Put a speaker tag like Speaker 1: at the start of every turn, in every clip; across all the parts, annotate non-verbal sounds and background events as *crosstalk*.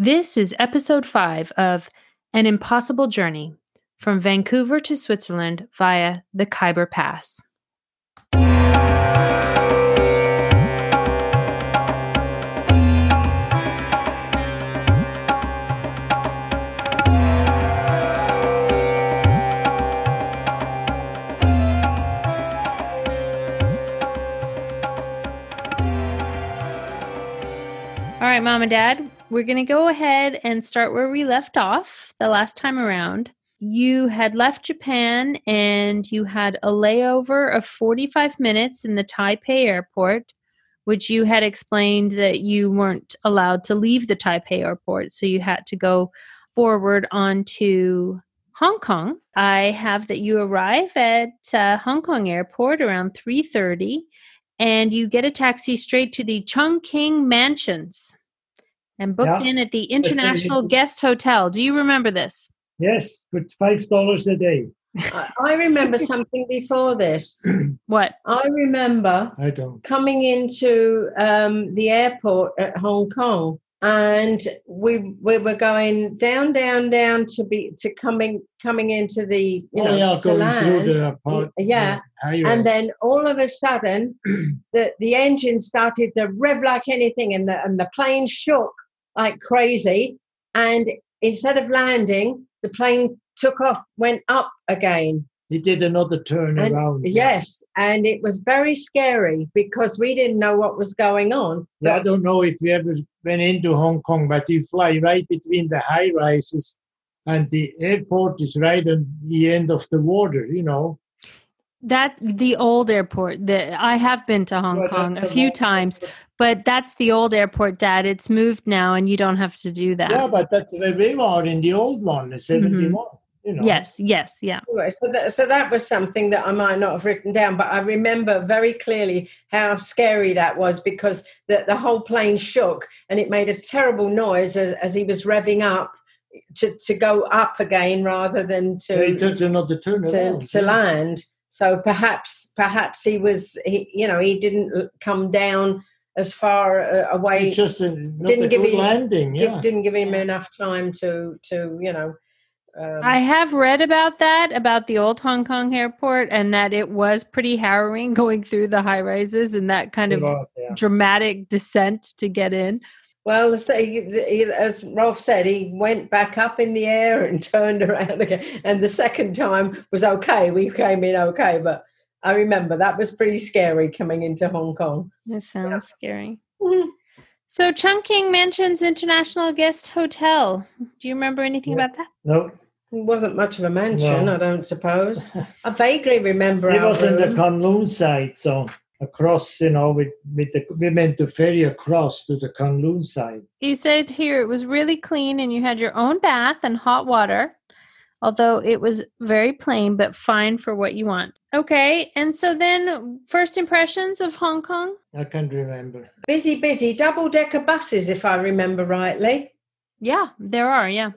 Speaker 1: This is episode 5 of An Impossible Journey from Vancouver to Switzerland via the Khyber Pass. All right, mom and dad, we're going to go ahead and start where we left off the last time around. You had left Japan and you had a layover of 45 minutes in the Taipei airport, which you had explained that you weren't allowed to leave the Taipei airport. So you had to go forward onto Hong Kong. I have that you arrive at uh, Hong Kong airport around 3:30 and you get a taxi straight to the Chungking Mansions and booked
Speaker 2: Yeah.
Speaker 1: in at the International Guest Hotel. Do you remember this?
Speaker 2: Yes, with five dollars a day.
Speaker 3: I I remember something before this. *clears throat*
Speaker 1: What?
Speaker 3: I remember
Speaker 2: I don't.
Speaker 3: coming into um, the airport at Hong Kong, and we we were going down, down, down to be to coming coming into the you
Speaker 2: oh
Speaker 3: know
Speaker 2: yeah,
Speaker 3: to land,
Speaker 2: the part.
Speaker 3: Yeah, and then all of a sudden *clears throat* the the engine started to rev like anything, and the and the plane shook like crazy, and instead of landing, the plane took off, went up again.
Speaker 2: he did another turn
Speaker 3: And-
Speaker 2: around.
Speaker 3: Yes, and it was very scary because we didn't know what was going on.
Speaker 2: Yeah, I don't know if you ever went into Hong Kong, but you fly right between the high rises, and the airport is right on the end of the water. You know.
Speaker 1: That the old airport. The I have been to Hong
Speaker 2: Well,
Speaker 1: Kong a few
Speaker 2: one-
Speaker 1: times, but that's the old airport, Dad. It's moved now, and you don't have to do that.
Speaker 2: Yeah, but that's where we are in the old one, the mm-hmm. seventy-one. You know.
Speaker 1: Yes, yes, yeah.
Speaker 3: anyway, so that, so that was something that I might not have written down, but I remember very clearly how scary that was because the, the whole plane shook and it made a terrible noise as, as he was revving up to, to go up again rather than
Speaker 2: So he
Speaker 3: to
Speaker 2: took another turn
Speaker 3: to, to land. So perhaps perhaps he was he, you know he didn't come down as far uh, away
Speaker 2: It's just a,
Speaker 3: Didn't give him-
Speaker 2: landing.
Speaker 3: give,
Speaker 2: Yeah.
Speaker 3: didn't give him enough time to to you know. Um,
Speaker 1: I have read about that about the old Hong Kong airport, and that it was pretty harrowing *laughs* going through the high rises and that kind of
Speaker 2: Yeah.
Speaker 1: dramatic descent to get in.
Speaker 3: Well, so he, he, as Rolf said, he went back up in the air and *laughs* turned around again, and the second time was okay. We came in okay, but I remember that was pretty scary coming into Hong Kong.
Speaker 1: That sounds scary.
Speaker 3: Mhm.
Speaker 1: So, Chungking Mansions International Guest Hotel. Do you remember anything
Speaker 2: Yeah.
Speaker 1: about that?
Speaker 2: No,
Speaker 3: It wasn't much of a mansion,
Speaker 2: No.
Speaker 3: I don't suppose. I vaguely remember.
Speaker 2: it
Speaker 3: our
Speaker 2: was in the
Speaker 3: room.
Speaker 2: Kowloon side, so across, you know, with, with the we meant to ferry across to the Kowloon side.
Speaker 1: You said here it was really clean and you had your own bath and hot water, although it was very plain but fine for what you want. Okay, and so then first impressions of Hong Kong?
Speaker 2: I can't remember.
Speaker 3: busy, busy double decker buses, if I remember rightly.
Speaker 1: Yeah, there are, yeah.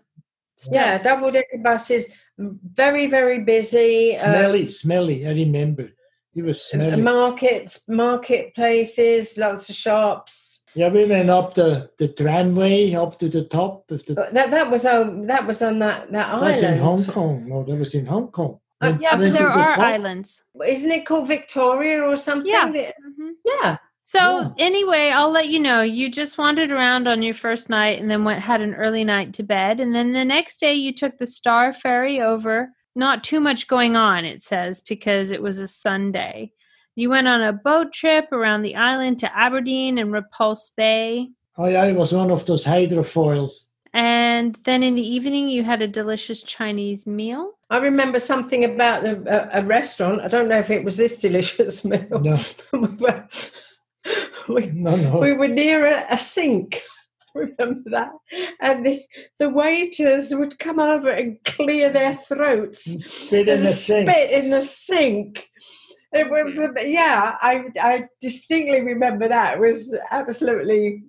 Speaker 3: Yeah, double decker buses, very, very busy. uh,
Speaker 2: Smelly, smelly. I remember. It was smelly.
Speaker 3: markets, marketplaces, lots of shops.
Speaker 2: yeah, we went up the, the tramway up to the top of the.
Speaker 3: But That that was on that was on that that
Speaker 2: That's
Speaker 3: island.
Speaker 2: in Hong Kong. No, that was in Hong Kong.
Speaker 3: Uh,
Speaker 2: Went-
Speaker 1: Yeah, but there are
Speaker 2: top.
Speaker 1: islands.
Speaker 3: Isn't it called Victoria or something?
Speaker 1: Yeah.
Speaker 3: That-
Speaker 1: Mhm.
Speaker 3: yeah.
Speaker 1: So
Speaker 2: Yeah.
Speaker 1: anyway, I'll let you know. You just wandered around on your first night and then went had an early night to bed, and then the next day you took the Star Ferry over. Not too much going on, it says, because it was a Sunday. You went on a boat trip around the island to Aberdeen and Repulse Bay.
Speaker 2: Oh, yeah, it was one of those hydrofoils.
Speaker 1: And then in the evening, you had a delicious Chinese meal.
Speaker 3: I remember something about the, a, a restaurant. I don't know if it was this delicious *laughs* meal.
Speaker 2: No, *laughs*
Speaker 3: we, were, we,
Speaker 2: no, no.
Speaker 3: we were near a, a sink. *laughs* Remember that? And the, the waiters would come over and clear their throats.
Speaker 2: Spit in the sink.
Speaker 3: spit in the sink. It was, yeah, I, I distinctly remember that. It was absolutely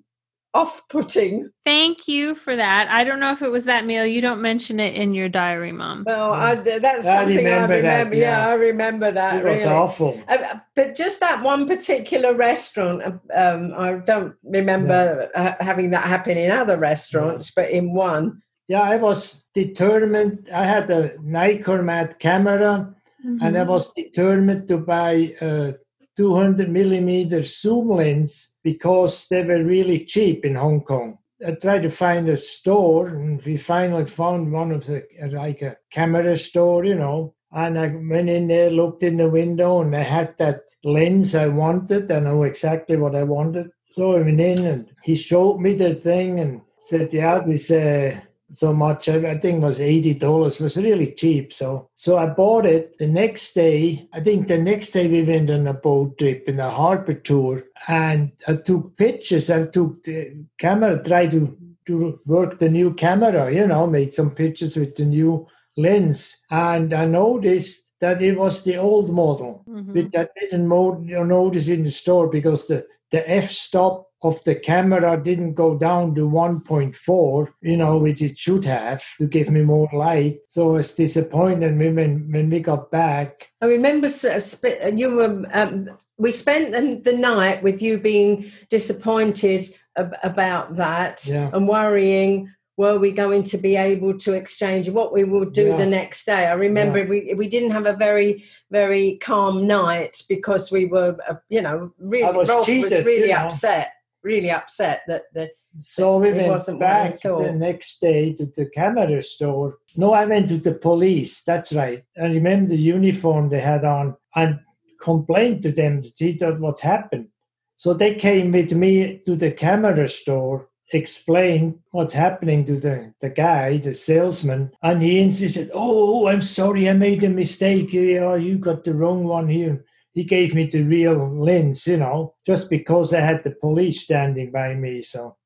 Speaker 3: off-putting.
Speaker 1: Thank you for that. I don't know if it was that meal. You don't mention it in your diary, Mom.
Speaker 3: Well, I, that's
Speaker 2: I
Speaker 3: something
Speaker 2: remember
Speaker 3: I
Speaker 2: that,
Speaker 3: remember. yeah.
Speaker 2: yeah.
Speaker 3: I remember that.
Speaker 2: It was
Speaker 3: really.
Speaker 2: awful.
Speaker 3: Uh, but just that one particular restaurant, um, I don't remember uh, having that happen in other restaurants, but in one.
Speaker 2: Yeah, I was determined. I had a Nikkormat camera, and I
Speaker 1: Mhm.
Speaker 2: was determined to buy a 200 millimeter zoom lens because they were really cheap in Hong Kong. I tried to find a store, and we finally found one of the like a camera store, you know. And I went in there, looked in the window, and I had that lens I wanted. I know exactly what I wanted. So I went in, and he showed me the thing and said, "Yeah, this." Uh, so much. I I think it was eighty dollars. It was really cheap. So so I bought it. The next day, I think the next day we went on a boat trip in a harbor tour, and I took pictures. I took the camera, tried to to work the new camera. You know, made some pictures with the new lens, and I noticed that it was the old model
Speaker 1: Mhm.
Speaker 2: which I didn't mo- you know, notice in the store because the, the f stop of the camera didn't go down to 1.4, you know, which it should have to give me more light. So I was disappointed when, when, when we got back.
Speaker 3: I remember uh, uh, you were. Um, we spent the, the night with you being disappointed about that
Speaker 2: Yeah.
Speaker 3: and worrying. Were we going to be able to exchange what we would do
Speaker 2: Yeah.
Speaker 3: the next day? I remember we we didn't have a very very calm night because we were, uh, you know, really
Speaker 2: I was
Speaker 3: Rolf was really
Speaker 2: you know.
Speaker 3: upset, really upset that the
Speaker 2: So we
Speaker 3: It
Speaker 2: went
Speaker 3: wasn't
Speaker 2: back the next day to the camera store. No, I went to the police. That's right. I remember the uniform they had on and complained to them to see that what's happened. So they came with me to the camera store, explained what's happening to the, the guy, the salesman, and he insisted, oh, oh, I'm sorry, I made a mistake. Yeah, oh, you got the wrong one here. He gave me the real lens, you know, just because I had the police standing by me. So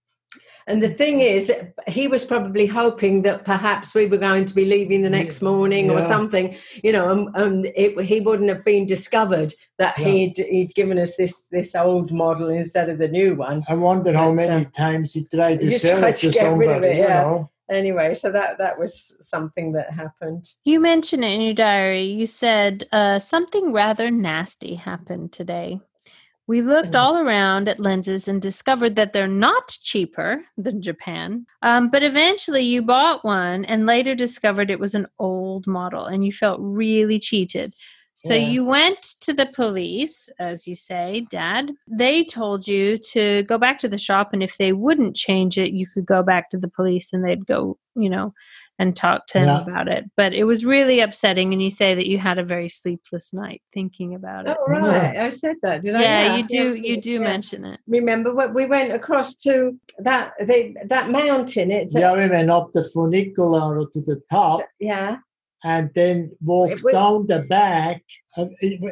Speaker 3: And the thing is, he was probably hoping that perhaps we were going to be leaving the next morning or something, you know, and, and it, he wouldn't have been discovered that
Speaker 2: Yeah.
Speaker 3: he'd he'd given us this this old model instead of the new one.
Speaker 2: I wonder how many
Speaker 3: uh,
Speaker 2: times he tried to sell
Speaker 3: tried
Speaker 2: it
Speaker 3: to
Speaker 2: to
Speaker 3: get rid of
Speaker 2: somebody,
Speaker 3: it,
Speaker 2: you
Speaker 3: yeah.
Speaker 2: know.
Speaker 3: Anyway, so that that was something that happened.
Speaker 1: You mentioned it in your diary. You said uh, something rather nasty happened today. We looked
Speaker 2: Mm.
Speaker 1: all around at lenses and discovered that they're not cheaper than Japan. Um, but eventually you bought one and later discovered it was an old model and you felt really cheated. So
Speaker 2: Yeah.
Speaker 1: you went to the police, as you say, Dad. They told you to go back to the shop, and if they wouldn't change it, you could go back to the police and they'd go, you know, and talk to him
Speaker 2: Yeah.
Speaker 1: about it. But it was really upsetting, and you say that you had a very sleepless night thinking about it.
Speaker 3: Oh right, I said that. Did I?
Speaker 1: yeah, you do. You do
Speaker 3: yeah.
Speaker 1: mention it.
Speaker 3: Remember what we went across to that the, that mountain? It's a-
Speaker 2: Yeah, we went up the funicular to the top
Speaker 3: yeah.
Speaker 2: And then walked
Speaker 3: It
Speaker 2: down the back. I,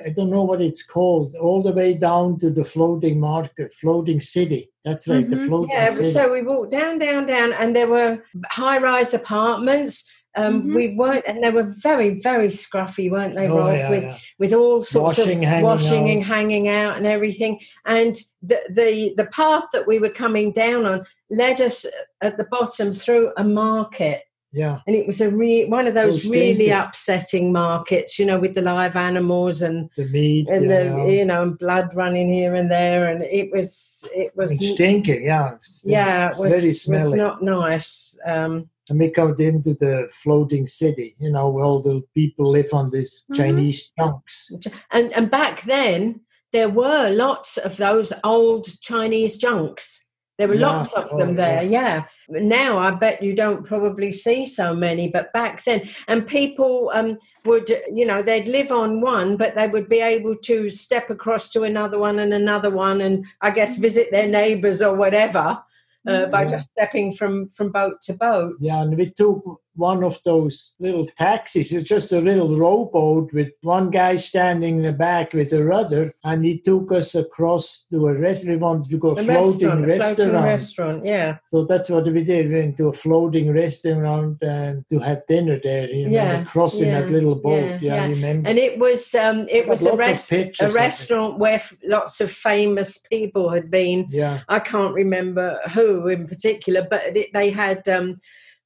Speaker 2: I don't know what it's called, all the way down to the floating market, floating city. That's right, the
Speaker 1: Mhm.
Speaker 2: floating
Speaker 3: Yeah,
Speaker 2: city.
Speaker 3: so we walked down, down, down, and there were high-rise apartments. Um,
Speaker 1: Mhm.
Speaker 3: We weren't, and they were very, very scruffy, weren't they,
Speaker 2: Oh,
Speaker 3: Rolf?
Speaker 2: yeah,
Speaker 3: with
Speaker 2: yeah.
Speaker 3: with all sorts
Speaker 2: Washing
Speaker 3: of
Speaker 2: hanging
Speaker 3: washing
Speaker 2: out.
Speaker 3: and hanging out and everything. And the, the the path that we were coming down on led us at the bottom through a market.
Speaker 2: Yeah.
Speaker 3: And it was a re- one of those really upsetting markets, you know, with the live animals and
Speaker 2: The meat,
Speaker 3: and
Speaker 2: yeah,
Speaker 3: the you know and blood running here and there, and it was it was
Speaker 2: and stinking, yeah.
Speaker 3: yeah, it was,
Speaker 2: very
Speaker 3: was
Speaker 2: smelly.
Speaker 3: not nice. Um,
Speaker 2: and we got into the floating city, you know, where all the people live on these
Speaker 1: Mhm.
Speaker 2: Chinese junks.
Speaker 3: and and back then there were lots of those old Chinese junks. There were
Speaker 2: Yeah.
Speaker 3: lots of them
Speaker 2: Oh,
Speaker 3: there, yeah. Now I bet you don't probably see so many, but back then, and people um, would, you know, they'd live on one, but they would be able to step across to another one and another one, and I guess visit their neighbours or whatever uh, by
Speaker 2: Yeah.
Speaker 3: just stepping from from boat to boat.
Speaker 2: Yeah, and we took one of those little taxis. It's just a little rowboat with one guy standing in the back with a rudder, and he took us across to a restaurant. We wanted to go
Speaker 3: A
Speaker 2: floating
Speaker 3: restaurant,
Speaker 2: restaurant.
Speaker 3: restaurant, yeah.
Speaker 2: So that's what we did. We went to a floating restaurant and to have dinner there. You
Speaker 3: Yeah,
Speaker 2: remember crossing that little boat?
Speaker 3: yeah,
Speaker 2: Yeah,
Speaker 3: yeah.
Speaker 2: I remember.
Speaker 3: And it was um, it was a, rest- a restaurant where f- lots of famous people had been.
Speaker 2: yeah,
Speaker 3: I can't remember who in particular, but it, they had um,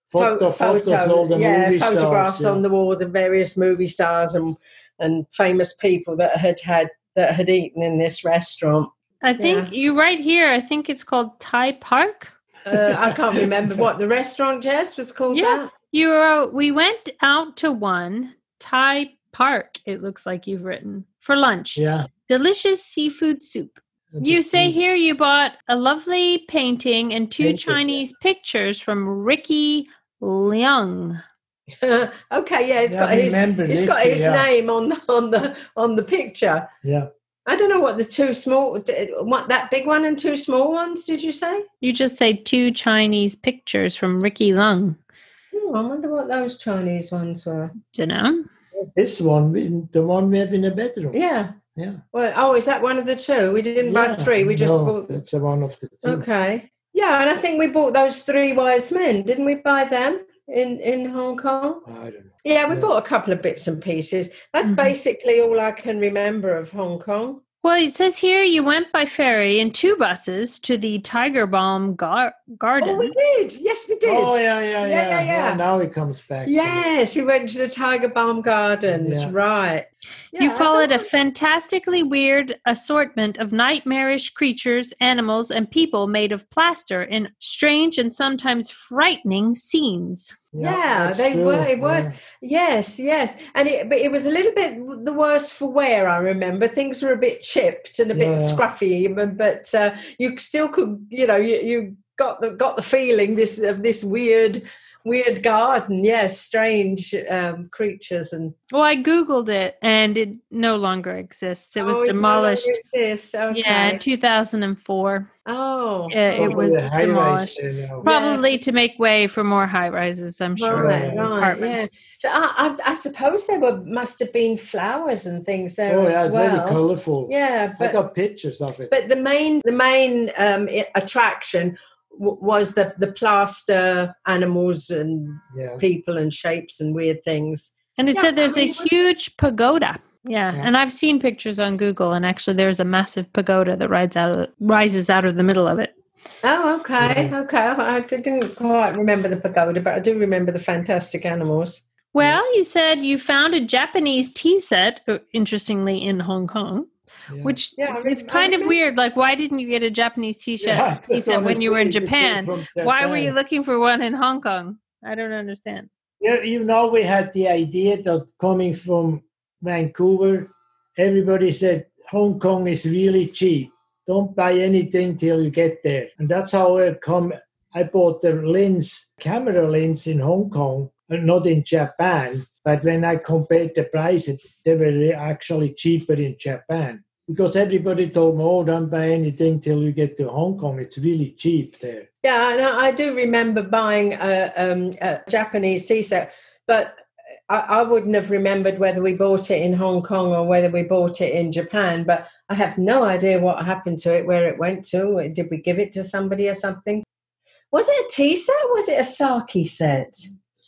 Speaker 2: photo, photos of all the
Speaker 3: yeah,
Speaker 2: movie
Speaker 3: photographs
Speaker 2: stars. yeah.
Speaker 3: on the walls of various movie stars and and famous people that had had that had eaten in this restaurant.
Speaker 1: I think you right here. I think it's called Tai Pak.
Speaker 3: Uh, I can't remember what the restaurant Jess was called.
Speaker 1: Yeah. You were, we went out to one Tai Pak. It looks like you've written for lunch.
Speaker 2: Yeah.
Speaker 1: Delicious seafood soup. You say here you bought a lovely painting and two
Speaker 2: Painting, yeah.
Speaker 1: Chinese pictures from Ricky Leung. *laughs*
Speaker 3: okay, yeah, it's
Speaker 2: Yeah,
Speaker 3: got
Speaker 2: I
Speaker 3: his
Speaker 2: remember
Speaker 3: it's got his
Speaker 2: yeah.
Speaker 3: name on the on the on the picture.
Speaker 2: Yeah.
Speaker 3: I don't know what the two small, what that big one and two small ones. Did you say?
Speaker 1: You just say two Chinese pictures from Ricky Leung.
Speaker 3: Oh, I wonder what those Chinese ones were.
Speaker 1: Dunno.
Speaker 2: This one, the one we have in the bedroom.
Speaker 3: Yeah.
Speaker 2: Yeah.
Speaker 3: Well, oh, is that one of the two? We didn't buy three. We just
Speaker 2: no,
Speaker 3: bought.
Speaker 2: That's a one of the two.
Speaker 3: Okay. Yeah, and I think we bought those three wise men. Didn't we buy them in in Hong Kong?
Speaker 2: I don't know.
Speaker 3: Yeah, we
Speaker 2: Yeah.
Speaker 3: bought a couple of bits and pieces. That's
Speaker 1: Mhm.
Speaker 3: basically all I can remember of Hong Kong.
Speaker 1: Well, it says here you went by ferry in two buses to the Tiger Balm gar- Garden.
Speaker 3: Oh, we did. Yes, we did.
Speaker 2: Oh yeah, yeah, yeah,
Speaker 3: Yeah, yeah, yeah.
Speaker 2: Now he comes back.
Speaker 3: Yes, we went to the Tiger Balm Gardens.
Speaker 2: Yeah.
Speaker 1: You call
Speaker 3: I
Speaker 1: it a fantastically weird assortment of nightmarish creatures, animals, and people made of plaster in strange and sometimes frightening scenes.
Speaker 3: Yeah,
Speaker 2: that's
Speaker 3: they
Speaker 2: true,
Speaker 3: were- it was-
Speaker 2: yeah.
Speaker 3: Yes, yes, and it but it was a little bit the worse for wear. I remember things were a bit chipped and a bit scruffy, but- but uh, you still could, you know, you, you got the got the feeling this of this weird, weird garden. Yes, strange um, creatures and
Speaker 1: Well, I Googled it and it no longer exists. It was
Speaker 3: Oh,
Speaker 1: demolished.
Speaker 3: longer exists. Okay.
Speaker 1: Yeah, 2004.
Speaker 3: Oh,
Speaker 1: Yeah, it was
Speaker 2: a high rise
Speaker 1: demolished.
Speaker 2: there now.
Speaker 1: Probably to make way for more high rises, I'm sure.
Speaker 3: Right,
Speaker 1: and
Speaker 3: right,
Speaker 1: apartments.
Speaker 3: So I, I, I suppose there were must have been flowers and things there
Speaker 2: Oh yeah,
Speaker 3: as
Speaker 2: it's very colourful.
Speaker 3: Yeah,
Speaker 2: I got pictures of it.
Speaker 3: but the main the main um, attraction w- was the the plaster animals and
Speaker 2: yeah.
Speaker 3: people and shapes and weird things.
Speaker 1: And it
Speaker 3: Yeah,
Speaker 1: said there's
Speaker 3: I
Speaker 1: a
Speaker 3: mean, it was-
Speaker 1: huge pagoda. Yeah,
Speaker 2: Yeah.
Speaker 1: and I've seen pictures on Google, and actually, there's a massive pagoda that rides out of, rises out of the middle of it.
Speaker 3: Oh, okay,
Speaker 2: Yeah.
Speaker 3: okay. I didn't quite remember the pagoda, but I do remember the fantastic animals.
Speaker 1: Well, you said you found a Japanese tea set, uh, interestingly, in Hong Kong,
Speaker 2: yeah.
Speaker 1: which
Speaker 3: Yeah, I
Speaker 1: it's
Speaker 3: rem- I
Speaker 1: kind of weird. Like, why didn't you get a Japanese t-shirt
Speaker 2: Yeah,
Speaker 1: tea
Speaker 2: that's
Speaker 1: set
Speaker 2: what I
Speaker 1: when you were in
Speaker 2: say, it came
Speaker 1: Japan? Why were you looking for one in Hong Kong? I don't understand.
Speaker 2: Yeah, you know, we had the idea that coming from Vancouver, everybody said Hong Kong is really cheap. Don't buy anything till you get there. And that's how I come. I bought the lens, camera lens in Hong Kong, and not in Japan. But when I compared the prices, they were actually cheaper in Japan. Because everybody told me, oh, don't buy anything till you get to Hong Kong. It's really cheap there.
Speaker 3: Yeah, and I do remember buying a, um, a Japanese tea set, but I, I wouldn't have remembered whether we bought it in Hong Kong or whether we bought it in Japan. But I have no idea what happened to it, where it went to. Did we give it to somebody or something? Was it a tea set? Was it a sake set?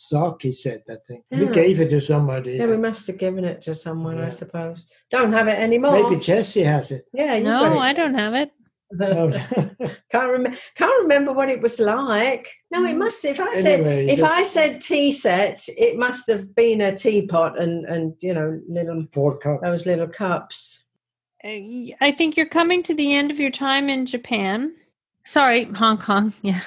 Speaker 2: Saki said that thing. We gave it to somebody.
Speaker 3: Yeah, we must have given it to someone, I suppose. Don't have it anymore.
Speaker 2: Maybe Jesse has it.
Speaker 3: Yeah, you
Speaker 1: No, I don't have it. *laughs* *laughs*
Speaker 3: Can't remember. Can't remember what it was like. No, it must. If I said
Speaker 2: Anyway,
Speaker 3: if I said tea set, it must have been a teapot and and you know little
Speaker 2: Four cups.
Speaker 3: those little cups.
Speaker 1: Uh, I think you're coming to the end of your time in Japan. Sorry, Hong Kong. *laughs* Yeah,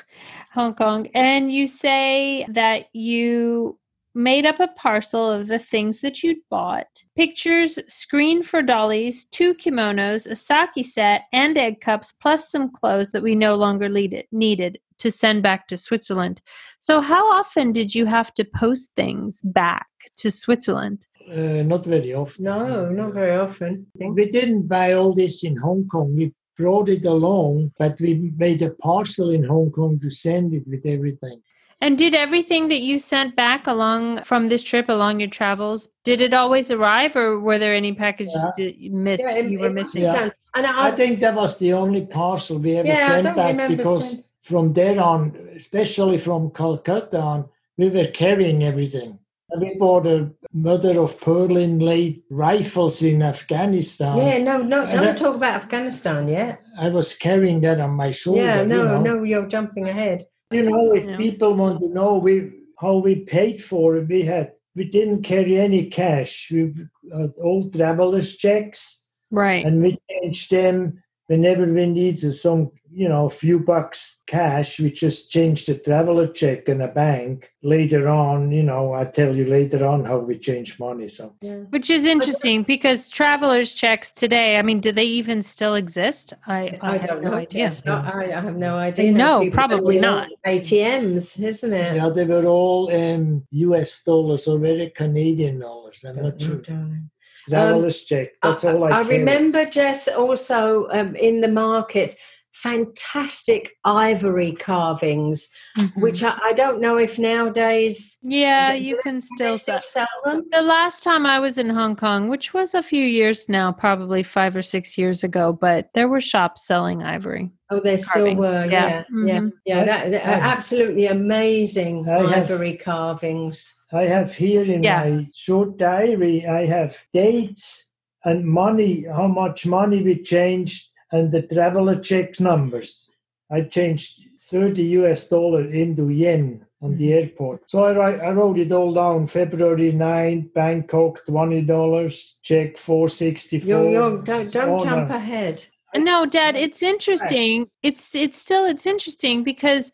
Speaker 1: Hong Kong. And you say that you made up a parcel of the things that you'd bought pictures, screen for dollies, two kimonos, a sake set, and egg cups, plus some clothes that we no longer needed, needed to send back to Switzerland. So, how often did you have to post things back to Switzerland?
Speaker 2: Uh, not very often.
Speaker 3: No, not very often.
Speaker 2: We didn't buy all this in Hong Kong. We brought it along, but we made a parcel in Hong Kong to send it with everything.
Speaker 1: And did everything that you sent back along from this trip, along your travels, did it always arrive, or were there any packages
Speaker 2: Yeah.
Speaker 1: that you missed?
Speaker 3: Yeah, it-
Speaker 1: you were
Speaker 3: it
Speaker 1: missing.
Speaker 2: Yeah.
Speaker 3: And I,
Speaker 2: I think that was the only parcel we ever
Speaker 3: Yeah,
Speaker 2: sent back because
Speaker 3: send-
Speaker 2: from there on, especially from Calcutta on, we were carrying everything. And we bought a mother of pearl inlaid rifles in Afghanistan.
Speaker 3: yeah, no, no,
Speaker 2: And
Speaker 3: don't
Speaker 2: that-
Speaker 3: talk about Afghanistan yet.
Speaker 2: I was carrying that on my shoulder.
Speaker 3: Yeah,
Speaker 2: you
Speaker 3: no,
Speaker 2: know.
Speaker 3: no, you're jumping ahead.
Speaker 2: You know, if
Speaker 1: Yeah.
Speaker 2: people want to know we how we paid for it, we had we didn't carry any cash. We had old travelers checks,
Speaker 1: Right.
Speaker 2: and we changed them whenever we needed some, you know, a few bucks cash. We just changed the traveler check in a bank. Later on, you know, I tell you later on how we change money. So
Speaker 3: Yeah.
Speaker 1: Which is interesting because travelers checks today, I mean, do they even still exist? I,
Speaker 3: I
Speaker 1: have
Speaker 3: don't
Speaker 1: no
Speaker 3: know.
Speaker 1: idea.
Speaker 3: Jess. No, I, I have no idea.
Speaker 1: No,
Speaker 3: People
Speaker 1: probably not.
Speaker 3: ATMs, isn't it?
Speaker 2: yeah, they were all um, U.S. dollars or very Canadian dollars. I'm not sure.
Speaker 3: darling.
Speaker 2: Travelers check. That's
Speaker 3: I,
Speaker 2: all I,
Speaker 3: I
Speaker 2: carry.
Speaker 3: remember, Jess, also um, in the markets, fantastic ivory carvings,
Speaker 1: Mhm.
Speaker 3: which I, I don't know if nowadays
Speaker 1: yeah,
Speaker 3: do
Speaker 1: you can still
Speaker 3: still
Speaker 1: sell.
Speaker 3: sell them.
Speaker 1: The last time I was in Hong Kong, which was a few years now, probably five or six years ago, but there were shops selling ivory.
Speaker 3: Oh, they still were.
Speaker 1: Yeah.
Speaker 3: Yeah, yeah,
Speaker 1: Mhm.
Speaker 3: yeah.
Speaker 2: I-
Speaker 3: that is
Speaker 2: I-
Speaker 3: absolutely amazing
Speaker 2: I have-
Speaker 3: ivory carvings.
Speaker 2: I have here in
Speaker 1: Yeah.
Speaker 2: my short diary, I have dates and money, how much money we changed, and the traveler checks numbers. I changed 30 US dollar into yen on the mm-hmm. airport. So I, write, I wrote it all down. February 9, Bangkok, $20, check 464.
Speaker 3: You're, you're, don't don't jump ahead.
Speaker 1: Uh, no, Dad, it's interesting. It's it's still it's interesting because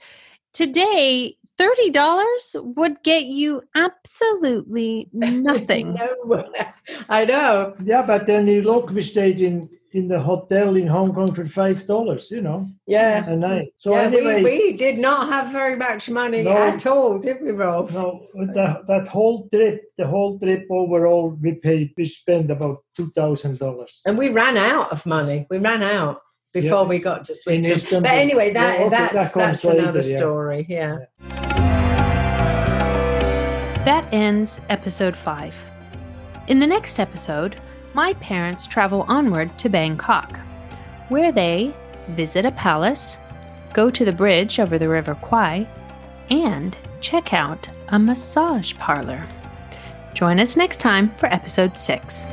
Speaker 1: today thirty dollars would get you absolutely *laughs* nothing.
Speaker 3: no, *laughs* I know.
Speaker 2: Yeah, but then you look, we stayed in, in the hotel in Hong Kong for $5, you know,
Speaker 3: Yeah.
Speaker 2: a night. So
Speaker 3: yeah,
Speaker 2: anyway.
Speaker 3: we, we did not have very much money
Speaker 2: No.
Speaker 3: at all, did we, Rob?
Speaker 2: No, that, that whole trip, the whole trip overall, we paid, we spent about two thousand dollars.
Speaker 3: And we ran out of money. We ran out before
Speaker 2: Yeah.
Speaker 3: we got to Switzerland. But anyway, that,
Speaker 2: Yeah, okay,
Speaker 3: that's
Speaker 2: that comes
Speaker 3: that's another
Speaker 2: later, yeah.
Speaker 3: story. Yeah.
Speaker 1: That ends episode 5. In the next episode, my parents travel onward to Bangkok, where they visit a palace, go to the bridge over the River Kwai, and check out a massage parlor. Join us next time for episode 6.